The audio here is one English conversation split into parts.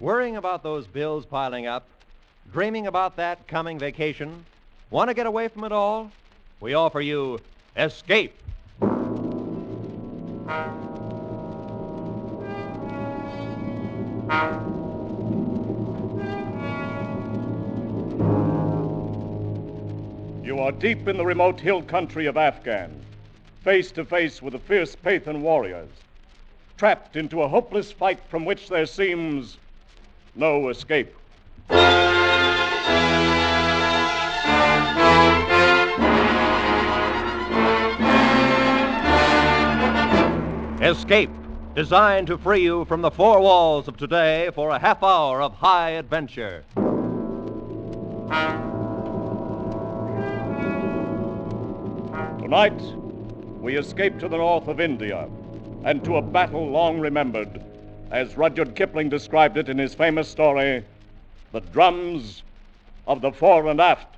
Worrying about those bills piling up? Dreaming about that coming vacation? Want to get away from it all? We offer you Escape. You are deep in the remote hill country of Afghan, face to face with the fierce Pathan warriors, trapped into a hopeless fight from which there seems no escape. Escape, designed to free you from the four walls of today for a half hour of high adventure. Tonight, we escape to the north of India and to a battle long remembered, as Rudyard Kipling described it in his famous story, The Drums of the Fore and Aft.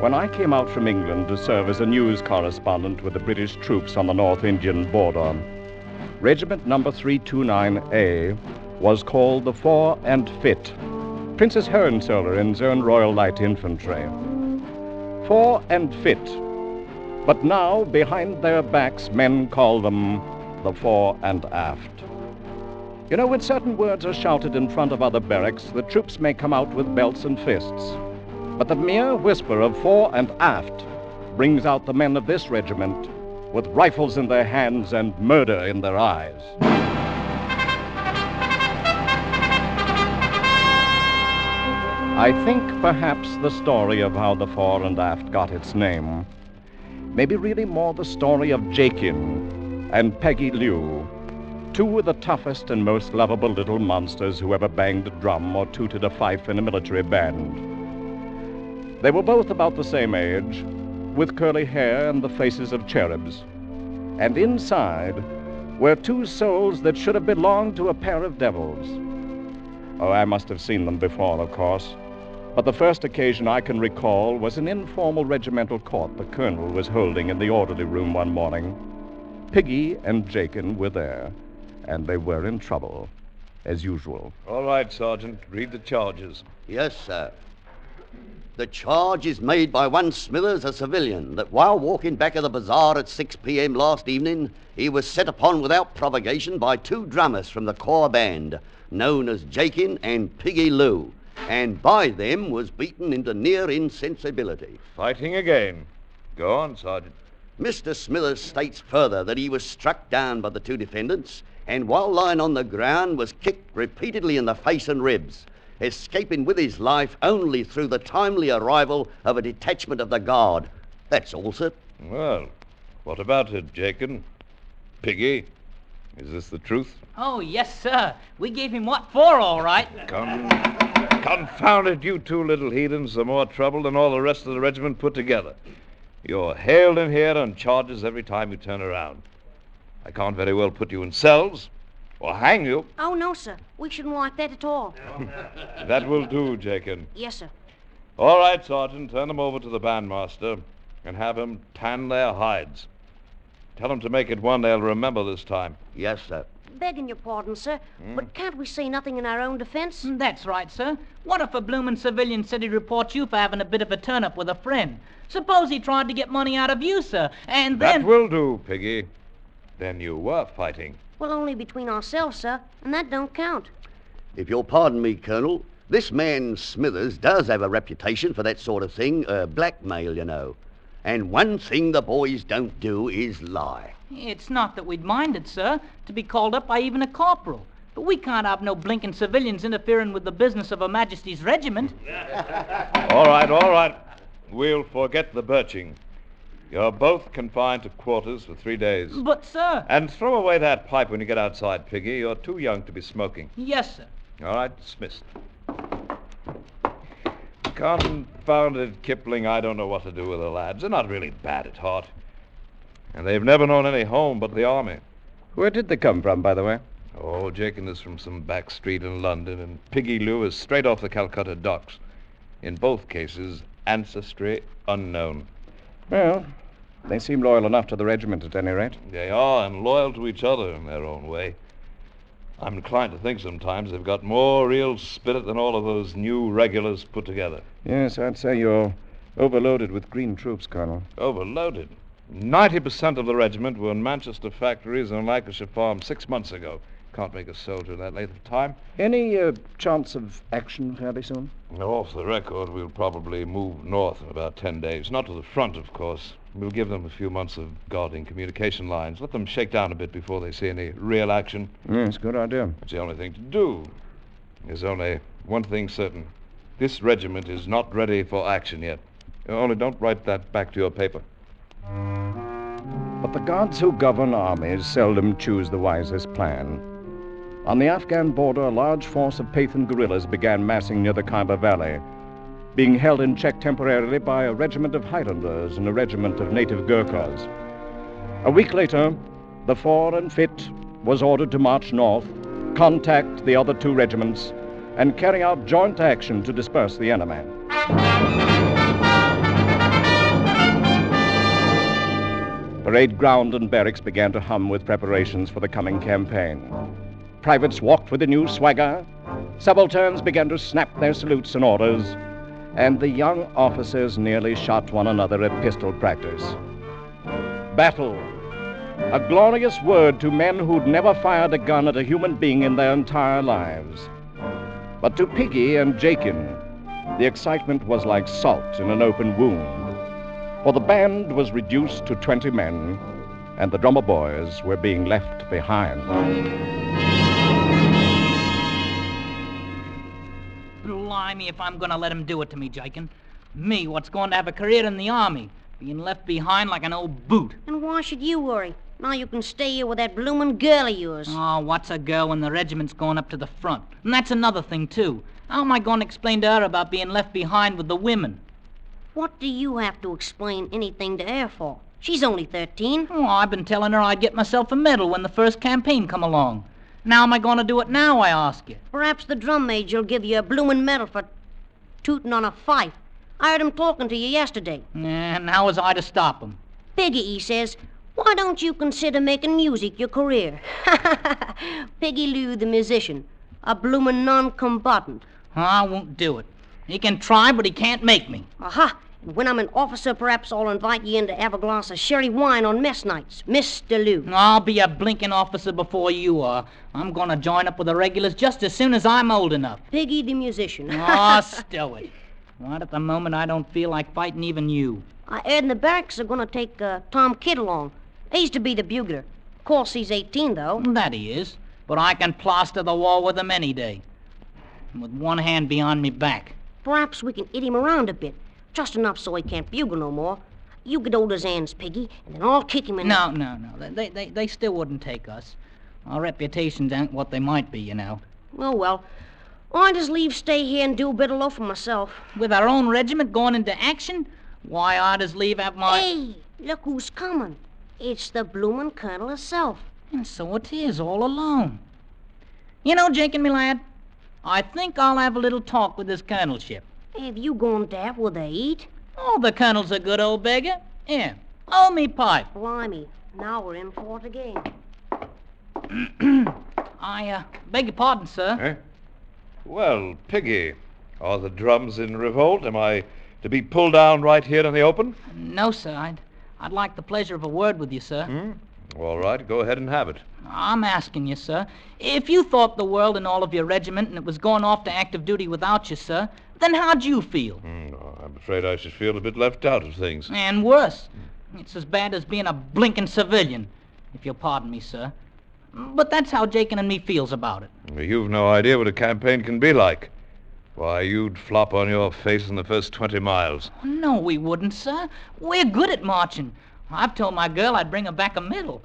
When I came out from England to serve as a news correspondent with the British troops on the North Indian border, Regiment Number 329A was called the Fore and Fit, Princess Hohenzollern's Own Royal Light Infantry. Fore and Fit. But now, behind their backs, men call them the Fore and Aft. You know, when certain words are shouted in front of other barracks, the troops may come out with belts and fists. But the mere whisper of fore and aft brings out the men of this regiment with rifles in their hands and murder in their eyes. I think perhaps the story of how the fore and aft got its name may be really more the story of Jakin and Piggy Lou, two of the toughest and most lovable little monsters who ever banged a drum or tooted a fife in a military band. They were both about the same age, with curly hair and the faces of cherubs. And inside were two souls that should have belonged to a pair of devils. Oh, I must have seen them before, of course. But the first occasion I can recall was an informal regimental court the colonel was holding in the orderly room one morning. Piggy and Jakin were there, and they were in trouble, as usual. All right, Sergeant. Read the charges. Yes, sir. The charge is made by one Smithers, a civilian, that while walking back of the bazaar at 6 p.m. last evening, he was set upon without provocation by two drummers from the corps band, known as Jakin and Piggy Lou, and by them was beaten into near insensibility. Fighting again. Go on, Sergeant. Mr. Smithers states further that he was struck down by the two defendants and while lying on the ground was kicked repeatedly in the face and ribs escaping with his life only through the timely arrival of a detachment of the guard. That's all, sir. Well, what about it, Jakin? Piggy? Is this the truth? Oh, yes, sir. We gave him what for, all right. Con- confounded you two little heathens are more trouble than all the rest of the regiment put together. You're hailed in here on charges every time you turn around. I can't very well put you in cells or hang you. Oh, no, sir. We shouldn't like that at all. That will do, Jakin. Yes, sir. All right, Sergeant, turn them over to the bandmaster and have him tan their hides. Tell them to make it one they'll remember this time. Yes, sir. Begging your pardon, sir, but can't we say nothing in our own defense? That's right, sir. What if a bloomin' civilian said he'd report you for having a bit of a turn up with a friend? Suppose he tried to get money out of you, sir, and then. That will do, Piggy. Then you were fighting. Well, only between ourselves, sir, and that don't count. If you'll pardon me, Colonel, this man Smithers does have a reputation for that sort of thing, uh, blackmail, you know. And one thing the boys don't do is lie. It's not that we'd mind it, sir, to be called up by even a corporal. But we can't have no blinking civilians interfering with the business of Her Majesty's regiment. All right, all right. We'll forget the birching. You're both confined to quarters for three days. But, sir. And throw away that pipe when you get outside, Piggy. You're too young to be smoking. Yes, sir. All right, dismissed. Confounded Kipling, I don't know what to do with the lads. They're not really bad at heart. And they've never known any home but the army. Where did they come from, by the way? Oh, Jakin is from some back street in London, and Piggy Lou is straight off the Calcutta docks. In both cases, ancestry unknown. Well, they seem loyal enough to the regiment at any rate. They are, and loyal to each other in their own way. I'm inclined to think sometimes they've got more real spirit than all of those new regulars put together. Yes, I'd say you're overloaded with green troops, Colonel. Overloaded. Ninety percent of the regiment were in Manchester factories and Lancashire farms six months ago. Can't make a soldier that length of time. Any uh, chance of action fairly soon? Off the record, we'll probably move north in about ten days. Not to the front, of course. We'll give them a few months of guarding communication lines. Let them shake down a bit before they see any real action. Yes, good idea. It's the only thing to do. There's only one thing certain. This regiment is not ready for action yet. Only don't write that back to your paper. But the gods who govern armies seldom choose the wisest plan. On the Afghan border, a large force of Pathan guerrillas began massing near the Khyber Valley, being held in check temporarily by a regiment of Highlanders and a regiment of native Gurkhas. A week later, the fore and fit was ordered to march north, contact the other two regiments, and carry out joint action to disperse the enemy. Parade ground and barracks began to hum with preparations for the coming campaign. Privates walked with a new swagger, subalterns began to snap their salutes and orders, and the young officers nearly shot one another at pistol practice. Battle. A glorious word to men who'd never fired a gun at a human being in their entire lives. But to Piggy and Jakin, the excitement was like salt in an open wound. For the band was reduced to 20 men, and the drummer boys were being left behind. Blimey, if I'm going to let him do it to me, Jakin. Me, what's going to have a career in the army, being left behind like an old boot. And why should you worry? Now you can stay here with that bloomin' girl of yours. Oh, what's a girl when the regiment's going up to the front? And that's another thing, too. How am I going to explain to her about being left behind with the women? What do you have to explain anything to her for? She's only 13. Oh, I've been telling her I'd get myself a medal when the first campaign come along. Now am I going to do it now, I ask you? Perhaps the drum major'll give you a bloomin' medal for tootin' on a fife. I heard him talking to you yesterday. And how was I to stop him? Piggy, he says, why don't you consider making music your career? Piggy Lou, the musician, a bloomin' non-combatant. I won't do it. He can try, but he can't make me. Aha! When I'm an officer, perhaps I'll invite you in to have a glass of sherry wine on mess nights, Mr. Lou. I'll be a blinking officer before you are. I'm going to join up with the regulars just as soon as I'm old enough. Piggy the musician. Oh, stow it. Right at the moment, I don't feel like fighting even you. I heard in the barracks they're going to take uh, Tom Kidd along. He's to be the bugler. Of course, he's 18, though. That he is. But I can plaster the wall with him any day. With one hand behind me back. Perhaps we can hit him around a bit. Just enough so he can't bugle no more. You get hold of his hands, Piggy, and then I'll kick him in No, no, no. They, they, they still wouldn't take us. Our reputations ain't what they might be, you know. the... Oh, well. I just leave stay here and do a bit of loafing myself. With our own regiment going into action, why, I'd as leave have my. Hey, look who's coming. It's the bloomin' colonel herself. And so it is, all alone. You know, Jenkins, me lad, I think I'll have a little talk with this colonelship. Have you gone daft with they eat? Oh, the colonel's a good old beggar. Here, hold me pipe. Blimey, now we're in for it again. I, uh, beg your pardon, sir. Eh? Well, Piggy, are the drums in revolt? Am I to be pulled down right here in the open? No, sir. I'd, I'd like the pleasure of a word with you, sir. Hmm? All right, go ahead and have it. I'm asking you, sir. If you thought the world and all of your regiment and it was going off to active duty without you, sir, then how'd you feel? Hmm, oh, I'm afraid I should feel a bit left out of things. And worse, it's as bad as being a blinking civilian, if you'll pardon me, sir. But that's how Jakin and me feels about it. You've no idea what a campaign can be like. Why, you'd flop on your face in the first 20 miles. No, we wouldn't, sir. We're good at marching. I've told my girl I'd bring her back a medal.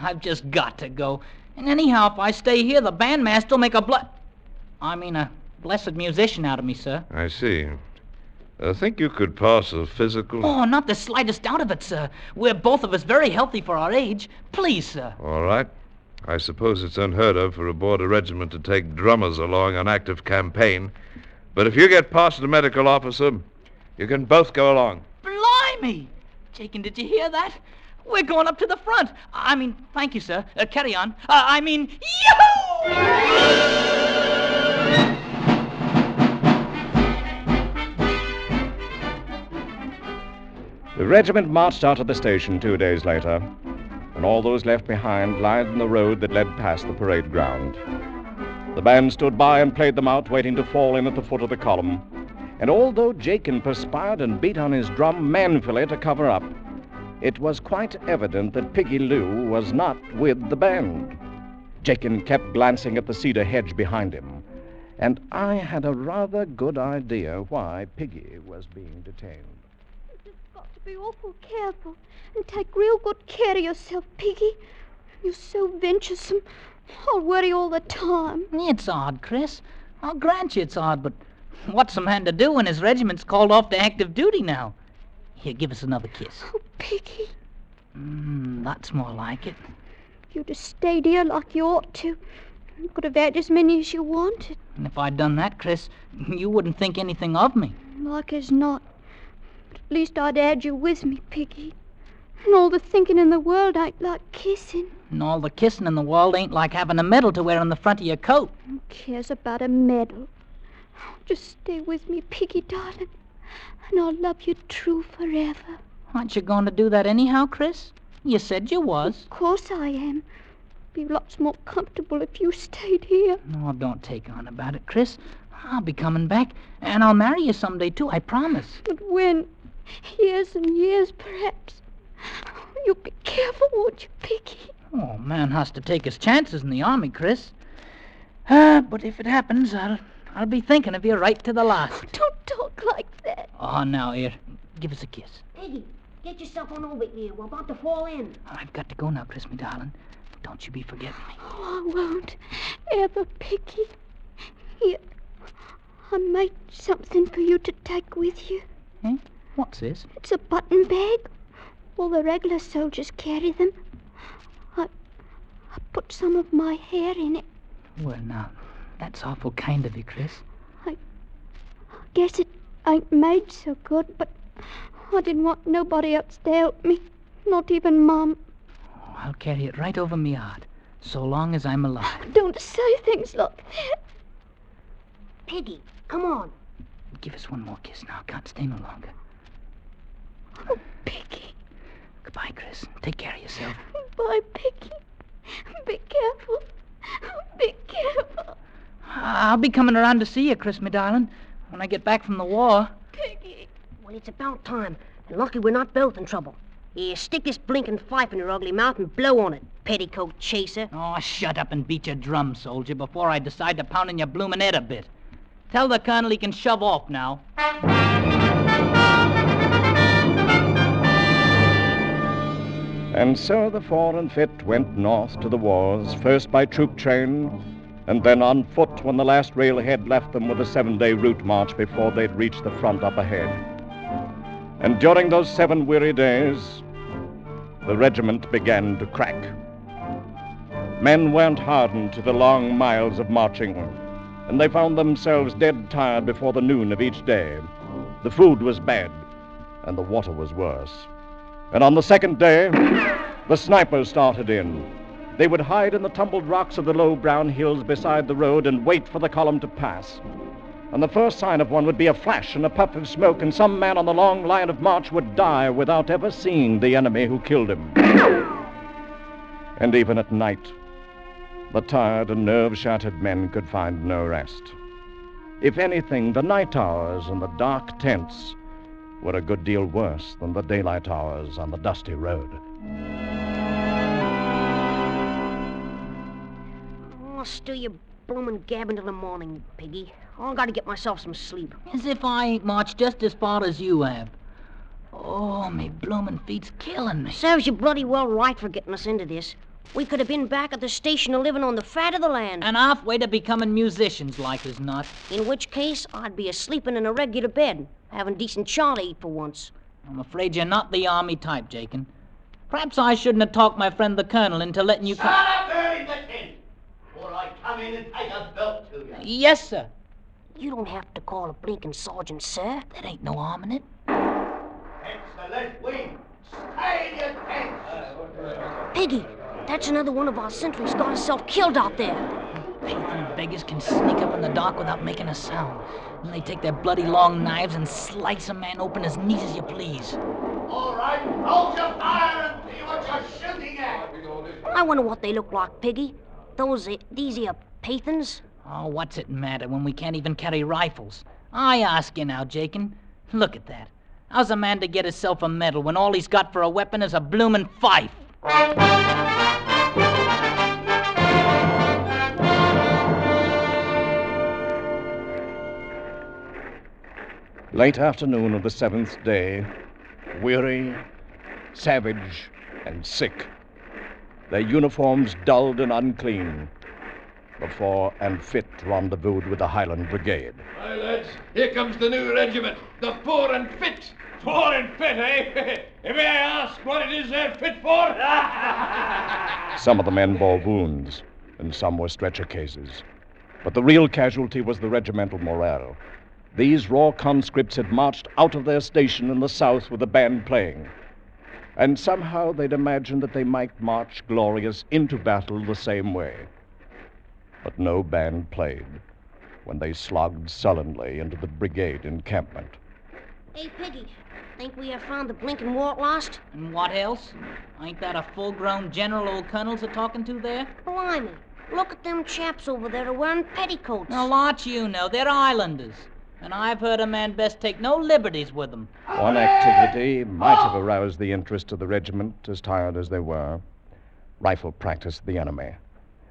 I've just got to go. And anyhow, if I stay here, the bandmaster'll make a blood. I mean, a blessed musician out of me, sir. I see. I think you could pass a physical. Oh, not the slightest doubt of it, sir. We're both of us very healthy for our age. Please, sir. All right. I suppose it's unheard of for a border regiment to take drummers along on active campaign. But if you get past the medical officer, you can both go along. Blimey! Jakin, did you hear that? We're going up to the front. I mean, thank you, sir. Uh, carry on. Uh, I mean, yoo The regiment marched out of the station two days later, and all those left behind lined the road that led past the parade ground. The band stood by and played them out, waiting to fall in at the foot of the column. And although Jakin perspired and beat on his drum manfully to cover up, it was quite evident that Piggy Lou was not with the band. Jakin kept glancing at the cedar hedge behind him, and I had a rather good idea why Piggy was being detained. To be awful careful and take real good care of yourself, Piggy. You're so venturesome. I'll worry all the time. It's odd, Chris. I'll grant you it's odd, but what's a man to do when his regiment's called off to active duty now? Here, give us another kiss. Oh, Piggy, Mm, that's more like it. you'd have stayed here like you ought to. You could have had as many as you wanted. And if I'd done that, Chris, you wouldn't think anything of me. Like as not. At least I'd had you with me, Piggy. And all the thinking in the world ain't like kissing. And all the kissing in the world ain't like having a medal to wear on the front of your coat. Who cares about a medal? Just stay with me, Piggy, darling. And I'll love you true forever. Aren't you going to do that anyhow, Chris? You said you was. Of course I am. Be lots more comfortable if you stayed here. Oh, don't take on about it, Chris. I'll be coming back, and I'll marry you someday, too, I promise. But when? Years and years, perhaps. You'll be careful, won't you, Piggy? Oh, man has to take his chances in the army, Chris. Uh, but if it happens, I'll I'll be thinking of you right to the last. Don't talk like that. Oh, now, here, give us a kiss. Piggy, get yourself on over here. We're about to fall in. I've got to go now, Chris, my darling. Don't you be forgetting me. Oh, I won't ever, Piggy. Here, I made something for you to take with you. Eh? What's this? It's a button bag. All the regular soldiers carry them. I, I put some of my hair in it. Well, now, that's awful kind of you, Chris. I guess it ain't made so good, but I didn't want nobody else to help me. Not even Mum. Oh, I'll carry it right over me heart, so long as I'm alive. Don't say things like that. Piggy, come on. Give us one more kiss now. Can't stay no longer. Oh, Piggy. Goodbye, Chris. Take care of yourself. Bye, Piggy. Be careful. Be careful. I'll be coming around to see you, Chris, me darling, when I get back from the war. Piggy. Well, it's about time. And lucky we're not both in trouble. Here, stick this blinking fife in your ugly mouth and blow on it, petticoat chaser. Oh, shut up and beat your drum, soldier, before I decide to pound in your bloomin' head a bit. Tell the colonel he can shove off now. And so the fore and fit went north to the wars, first by troop train, and then on foot when the last railhead left them with a seven day route march before they'd reach the front up ahead. And during those seven weary days, the regiment began to crack. Men weren't hardened to the long miles of marching, and they found themselves dead tired before the noon of each day. The food was bad, and the water was worse. And on the second day, the snipers started in. They would hide in the tumbled rocks of the low brown hills beside the road and wait for the column to pass. And the first sign of one would be a flash and a puff of smoke, and some man on the long line of march would die without ever seeing the enemy who killed him. And even at night, the tired and nerve shattered men could find no rest. If anything, the night hours and the dark tents were a good deal worse than the daylight hours on the dusty road. Oh, still your bloomin' gabbing till the morning, Piggy. I gotta get myself some sleep. As if I ain't marched just as far as you have. Oh, me bloomin' feet's killing me. Serves you bloody well right for getting us into this. We could have been back at the station a living on the fat of the land. And halfway to becoming musicians, like as not. In which case, I'd be a sleeping in a regular bed, having decent chaw to eat for once. I'm afraid you're not the army type, Jakin. Perhaps I shouldn't have talked my friend the colonel into letting you come. Shut up early the tent, or I come in and take a belt to you. Yes, sir. You don't have to call a blinking sergeant, sir. That ain't no harm in it. It's the left wing. Stay your tents. Piggy, that's another one of our sentries got herself killed out there. Pathan beggars can sneak up in the dark without making a sound. And they take their bloody long knives and slice a man open as neat as you please. All right, hold your fire and see what you're shooting at. I wonder what they look like, Piggy. Those, these here Pathans? Oh, what's it matter when we can't even carry rifles? I ask you now, Jakin. Look at that. How's a man to get himself a medal when all he's got for a weapon is a bloomin' fife? Late afternoon of the seventh day, weary, savage, and sick, their uniforms dulled and unclean, the fore and fit rendezvoused with the Highland Brigade. Hi, lads. Here comes the new regiment, the Fore and Fit. Fore and Fit, eh? May I ask what it is they're fit for? Some of the men bore wounds, and some were stretcher cases. But the real casualty was the regimental morale. These raw conscripts had marched out of their station in the south with the band playing. And somehow they'd imagined that they might march glorious into battle the same way. But no band played when they slogged sullenly into the brigade encampment. Hey, Piggy, think we have found the blinking wart lost? And what else? Ain't that a full grown general old colonel's a talking to there? Blimey, look at them chaps over there are wearing petticoats. A lot you know. They're Highlanders. And I've heard a man best take no liberties with them. One activity might have aroused the interest of the regiment, as tired as they were rifle practice the enemy.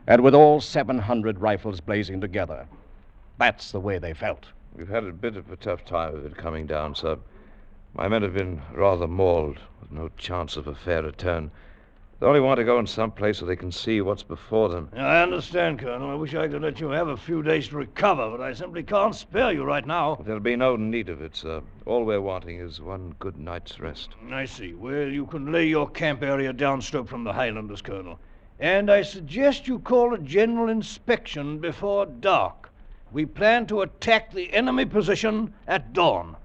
And with all 700 rifles blazing together. That's the way they felt. We've had a bit of a tough time of it coming down, sir. My men have been rather mauled, with no chance of a fair return. They only want to go in some place where they can see what's before them. I understand, Colonel. I wish I could let you have a few days to recover, but I simply can't spare you right now. There'll be no need of it, sir. All we're wanting is one good night's rest. I see. Well, you can lay your camp area downstroke from the Highlanders, Colonel. And I suggest you call a general inspection before dark. We plan to attack the enemy position at dawn.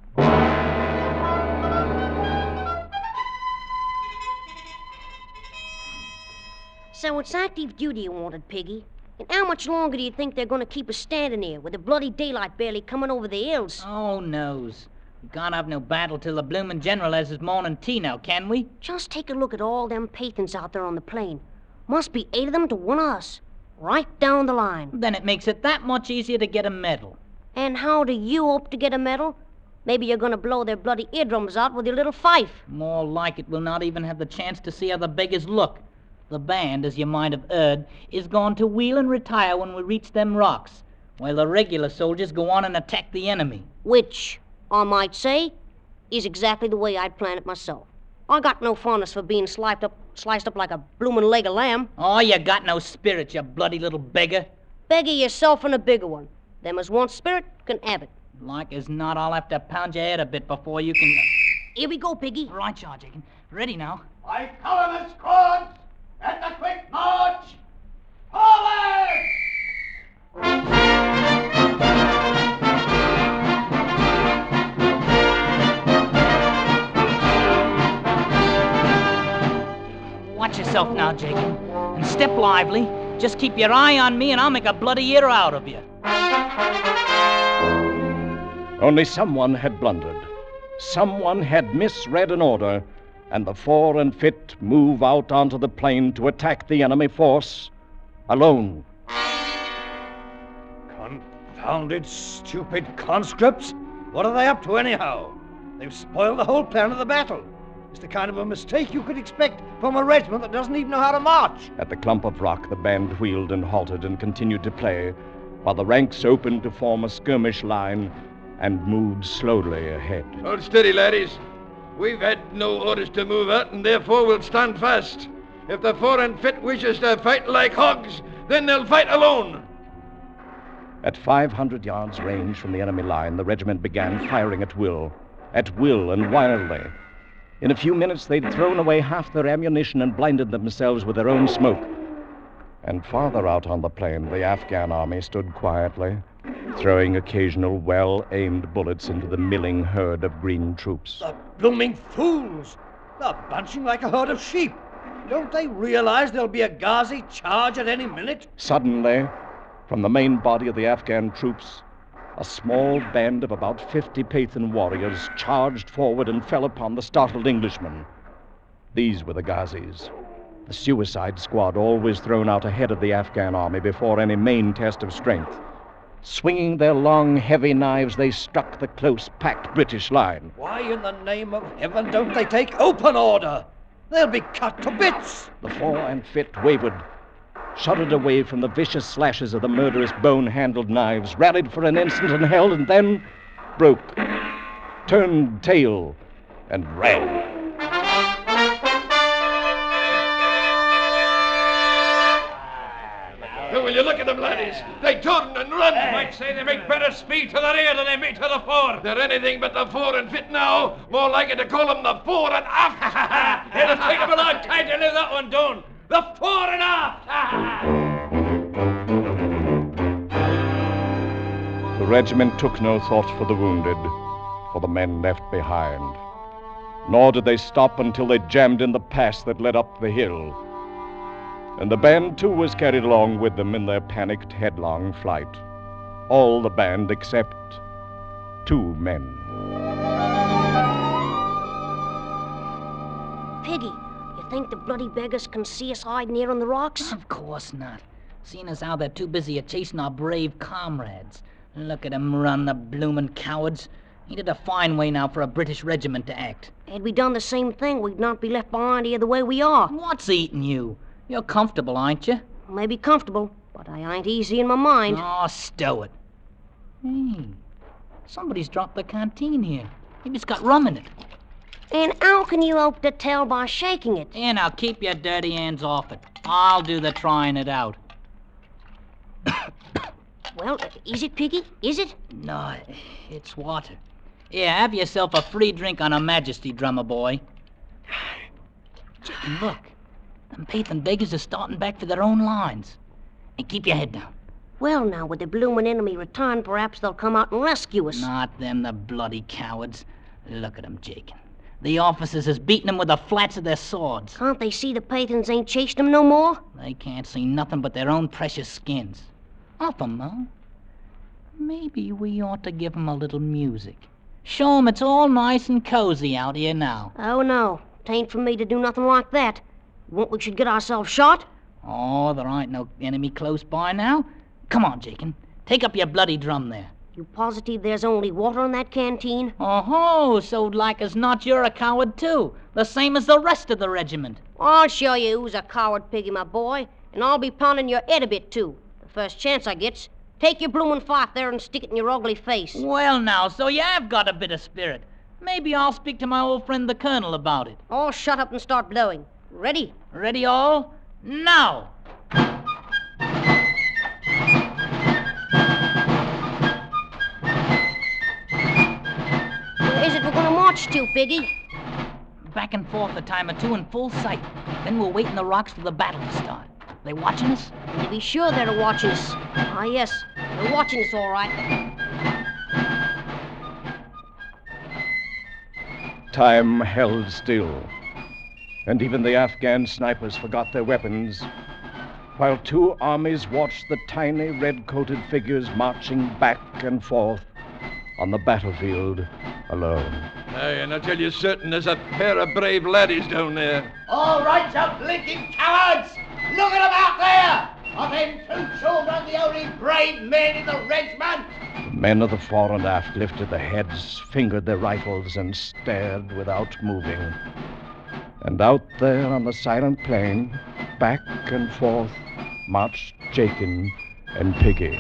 So it's active duty you wanted, Piggy. And how much longer do you think they're going to keep us standing here with the bloody daylight barely coming over the hills? Oh, knows. We can't have no battle till the bloomin' general has his morning tea now, can we? Just take a look at all them Pathans out there on the plain. Must be eight of them to one of us. Right down the line. Then it makes it that much easier to get a medal. And how do you hope to get a medal? Maybe you're going to blow their bloody eardrums out with your little fife. More like it, we'll not even have the chance to see how the beggars look. The band, as you might have heard, is going to wheel and retire when we reach them rocks, while the regular soldiers go on and attack the enemy. Which, I might say, is exactly the way I'd plan it myself. I got no fondness for being sliced up, sliced up like a bloomin' leg of lamb. Oh, you got no spirit, you bloody little beggar. Beggar yourself and a bigger one. Them as want spirit can have it. Like as not, I'll have to pound your head a bit before you can. Here we go, Piggy. Right, Sergeant. Ready now. I column squads at the quick march. Forward! Watch yourself now, Jacob. And step lively. Just keep your eye on me, and I'll make a bloody ear out of you. Only someone had blundered. Someone had misread an order, and the fore and fit move out onto the plain to attack the enemy force alone. Confounded, stupid conscripts! What are they up to, anyhow? They've spoiled the whole plan of the battle. It's the kind of a mistake you could expect from a regiment that doesn't even know how to march. At the clump of rock, the band wheeled and halted and continued to play, while the ranks opened to form a skirmish line and moved slowly ahead. Hold steady, laddies. We've had no orders to move out, and therefore we'll stand fast. If the and fit wishes to fight like hogs, then they'll fight alone. At 500 yards range from the enemy line, the regiment began firing at will, at will and wildly. In a few minutes, they'd thrown away half their ammunition and blinded themselves with their own smoke. And farther out on the plain, the Afghan army stood quietly, throwing occasional well aimed bullets into the milling herd of green troops. The blooming fools! They're bunching like a herd of sheep. Don't they realize there'll be a Ghazi charge at any minute? Suddenly, from the main body of the Afghan troops, a small band of about 50 Pathan warriors charged forward and fell upon the startled Englishmen. These were the Ghazis, the suicide squad always thrown out ahead of the Afghan army before any main test of strength. Swinging their long, heavy knives, they struck the close packed British line. Why in the name of heaven don't they take open order? They'll be cut to bits. The fore and fit wavered, shuddered away from the vicious slashes of the murderous bone handled knives, rallied for an instant and held, and then broke, turned tail, and ran. Will you look at them, laddies? They turn and run. They might say they make better speed to the rear than they make to the fore. They're anything but the fore and fit now. More likely to call them the fore and aft. It'll take them a long time to live that one down. The fore and aft. The regiment took no thought for the wounded, for the men left behind. Nor did they stop until they jammed in the pass that led up the hill. And the band, too, was carried along with them in their panicked, headlong flight. All the band except two men. Piggy, you think the bloody beggars can see us hiding here on the rocks? Of course not. Seeing as how they're too busy at chasing our brave comrades. Look at 'em run, the bloomin' cowards. Ain't it a fine way now for a British regiment to act? Had we done the same thing, we'd not be left behind here the way we are. What's eating you? You're comfortable, aren't you? Maybe comfortable, but I ain't easy in my mind. Oh, stow it. Hey, somebody's dropped the canteen here. Maybe it's got rum in it. And how can you hope to tell by shaking it? And I'll keep your dirty hands off it. I'll do the trying it out. Well, is it, Piggy? Is it? No, it's water. Here, have yourself a free drink on a Majesty, drummer boy. Look. Them Pathan beggars are starting back for their own lines. And keep your head down. Well, now, with the bloomin' enemy return, perhaps they'll come out and rescue us. Not them, the bloody cowards. Look at 'em, Jakin. The officers is beating 'em with the flats of their swords. Can't they see the Pathans ain't chased them no more? They can't see nothing but their own precious skins. Off 'em, though. Maybe we ought to give 'em a little music. Show 'em it's all nice and cozy out here now. Oh, no. Tain't for me to do nothing like that. Want we should get ourselves shot? Oh, there ain't no enemy close by now. Come on, Jakin. Take up your bloody drum there. You positive there's only water in that canteen? Oh, so like as not you're a coward too, the same as the rest of the regiment. I'll show you who's a coward, Piggy, my boy. And I'll be pounding your head a bit, too. The first chance I gets. Take your bloomin' fife there and stick it in your ugly face. Well, now, so you have got a bit of spirit. Maybe I'll speak to my old friend the colonel about it. All shut up and start blowing. Ready? Ready, all? Now! Where is it we're gonna march to, Piggy? Back and forth a time or two in full sight. Then we'll wait in the rocks for the battle to start. They watching us? To be sure they're watching us. Ah, yes. They're watching us, all right. Time held still, and even the Afghan snipers forgot their weapons, while two armies watched the tiny red coated figures marching back and forth on the battlefield alone. Aye, and I tell you certain there's a pair of brave laddies down there. All right, you blinking cowards! Look at them out there! Are them two children the only brave men in the regiment? The men of the fore and aft lifted their heads, fingered their rifles, and stared without moving. And out there on the silent plain, back and forth, marched Jakin and Piggy.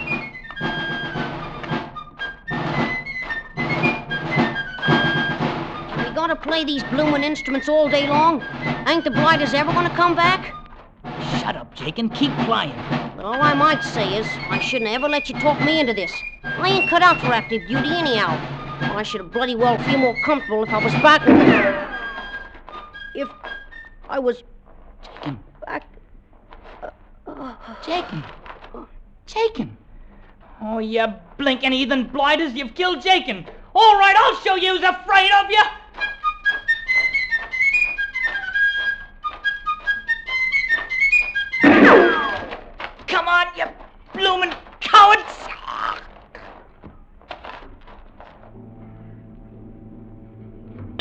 We gotta play these bloomin' instruments all day long. Ain't the blighters ever gonna come back? Shut up, Jake, and keep playing. But all I might say is, I shouldn't ever let you talk me into this. I ain't cut out for active duty anyhow. I should have bloody well feel more comfortable if I was back. If I was taken back. Jakin. Hmm. Jakin. Oh, you blinking heathen blighters, you've killed Jakin. All right, I'll show you who's afraid of you.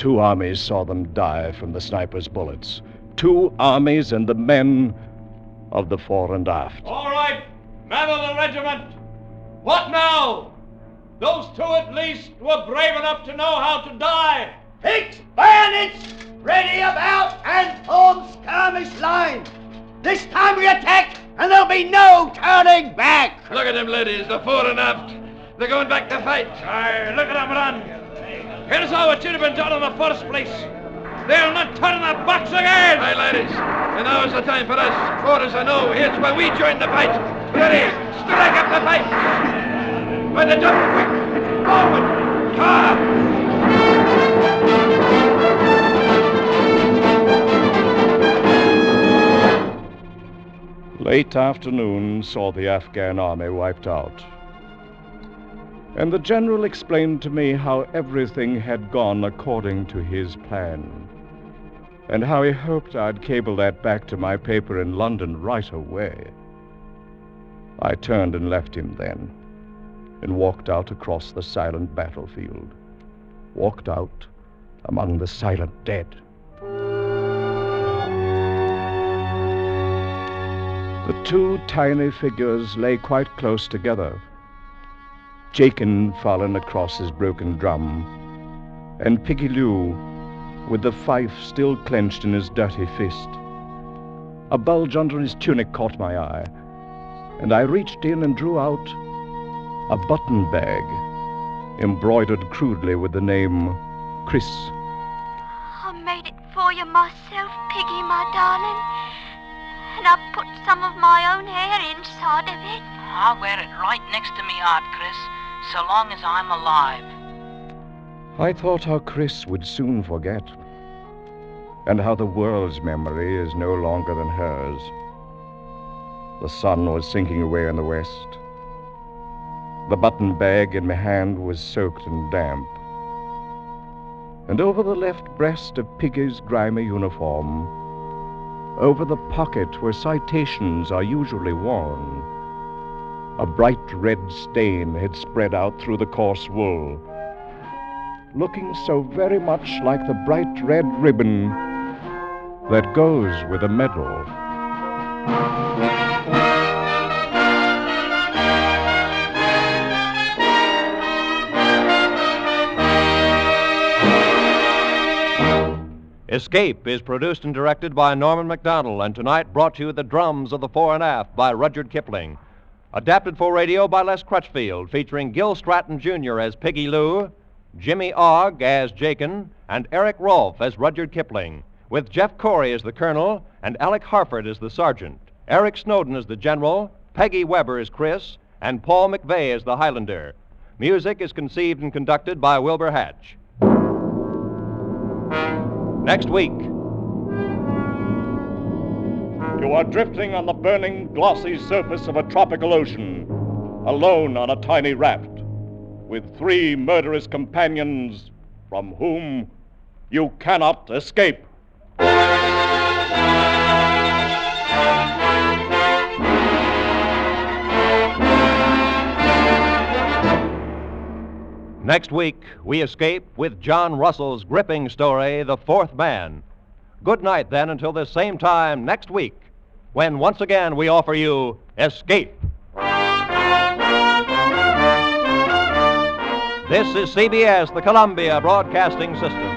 Two armies saw them die from the sniper's bullets. Two armies and the men of the fore and aft. All right, men of the regiment. What now? Those two at least were brave enough to know how to die. Fix bayonets! Ready about and form skirmish line! This time we attack, and there'll be no turning back! Look at them ladies, the fore and aft. They're going back to fight. Aye, look at them run. Here's how it should have been done in the first place. They'll not turn their backs again. Aye, ladies. And now is the time for us. For as I know, here's where we join the fight. Ready, strike up the fight. By the jump, quick. Forward. Charge. Late afternoon saw the Afghan army wiped out. And the general explained to me how everything had gone according to his plan. And how he hoped I'd cable that back to my paper in London right away. I turned and left him then, and walked out across the silent battlefield. Walked out among the silent dead. The two tiny figures lay quite close together. Jakin fallen across his broken drum, and Piggy Lou with the fife still clenched in his dirty fist. A bulge under his tunic caught my eye, and I reached in and drew out a button bag embroidered crudely with the name Chris. I made it for you myself, Piggy, my darling. And I put some of my own hair inside of it. I'll wear it right next to me heart, Chris, so long as I'm alive. I thought how Chris would soon forget, and how the world's memory is no longer than hers. The sun was sinking away in the west. The button bag in my hand was soaked and damp. And over the left breast of Piggy's grimy uniform, over the pocket where citations are usually worn, a bright red stain had spread out through the coarse wool looking so very much like the bright red ribbon that goes with a medal. Escape is produced and directed by Norman Macdonnell, and tonight brought to you the drums of the fore and aft by Rudyard Kipling. Adapted for radio by Les Crutchfield, featuring Gil Stratton Jr. as Piggy Lou, Jimmy Ogg as Jakin, and Eric Rolfe as Rudyard Kipling, with Jeff Corey as the colonel and Alec Harford as the sergeant, Eric Snowden as the general, Peggy Webber as Chris, and Paul McVeigh as the Highlander. Music is conceived and conducted by Wilbur Hatch. Next week, Are drifting on the burning, glossy surface of a tropical ocean, alone on a tiny raft, with three murderous companions from whom you cannot escape. next week, we escape with John Russell's gripping story, The Fourth Man. Good night, then, until this same time next week, when once again we offer you Escape. This is CBS, the Columbia Broadcasting System.